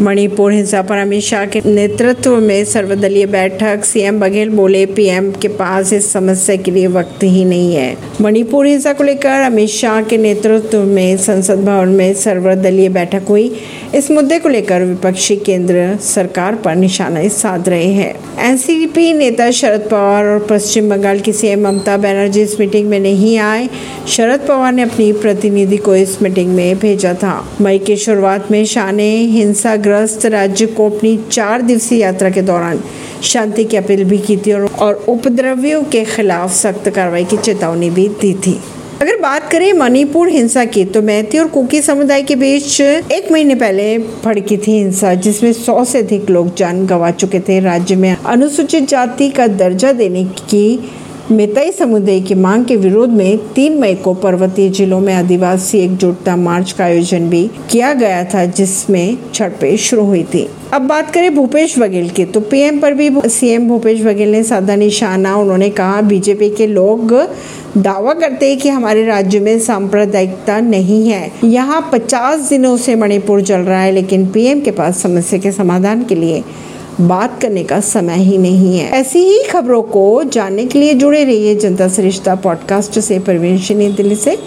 मणिपुर हिंसा पर अमित शाह के नेतृत्व में सर्वदलीय बैठक, सीएम बघेल बोले, पीएम के पास इस समस्या के लिए वक्त ही नहीं है। मणिपुर हिंसा को लेकर अमित शाह के नेतृत्व में संसद भवन में सर्वदलीय बैठक हुई। इस मुद्दे को लेकर विपक्षी केंद्र सरकार पर निशाना साध रहे हैं। एनसीपी नेता शरद पवार और पश्चिम बंगाल की सीएम ममता बनर्जी इस मीटिंग में नहीं आए। शरद पवार ने अपनी प्रतिनिधि को इस मीटिंग में भेजा था। मई की शुरुआत में शाह ने हिंसा ग्रस्त राज्य को अपनी चार दिवसीय यात्रा के दौरान शांति की अपील भी की थी और उपद्रवियों के खिलाफ सख्त कार्रवाई की चेतावनी भी दी थी। अगर बात करें मणिपुर हिंसा की तो मैथी और कुकी समुदाय के बीच एक महीने पहले भड़की थी हिंसा, जिसमें सौ से अधिक लोग जान गंवा चुके थे। राज्य में अनुसूचित जाति का दर्जा देने की मेताई समुदाय की मांग के विरोध में तीन मई को पर्वतीय जिलों में आदिवासी एकजुटता मार्च का आयोजन भी किया गया था, जिसमें झड़पें शुरू हुई थी। अब बात करें भूपेश बघेल की तो पीएम पर भी सीएम भूपेश बघेल ने साधा निशाना, उन्होंने कहा, बीजेपी के लोग दावा करते हैं कि हमारे राज्य में सांप्रदायिकता नहीं है। यहाँ 50 दिनों से मणिपुर चल रहा है, लेकिन पीएम के पास समस्या के समाधान के लिए बात करने का समय ही नहीं है। ऐसी ही खबरों को जानने के लिए जुड़े रहिए जनता सरिश्ता पॉडकास्ट से परवीन दिल्ली से।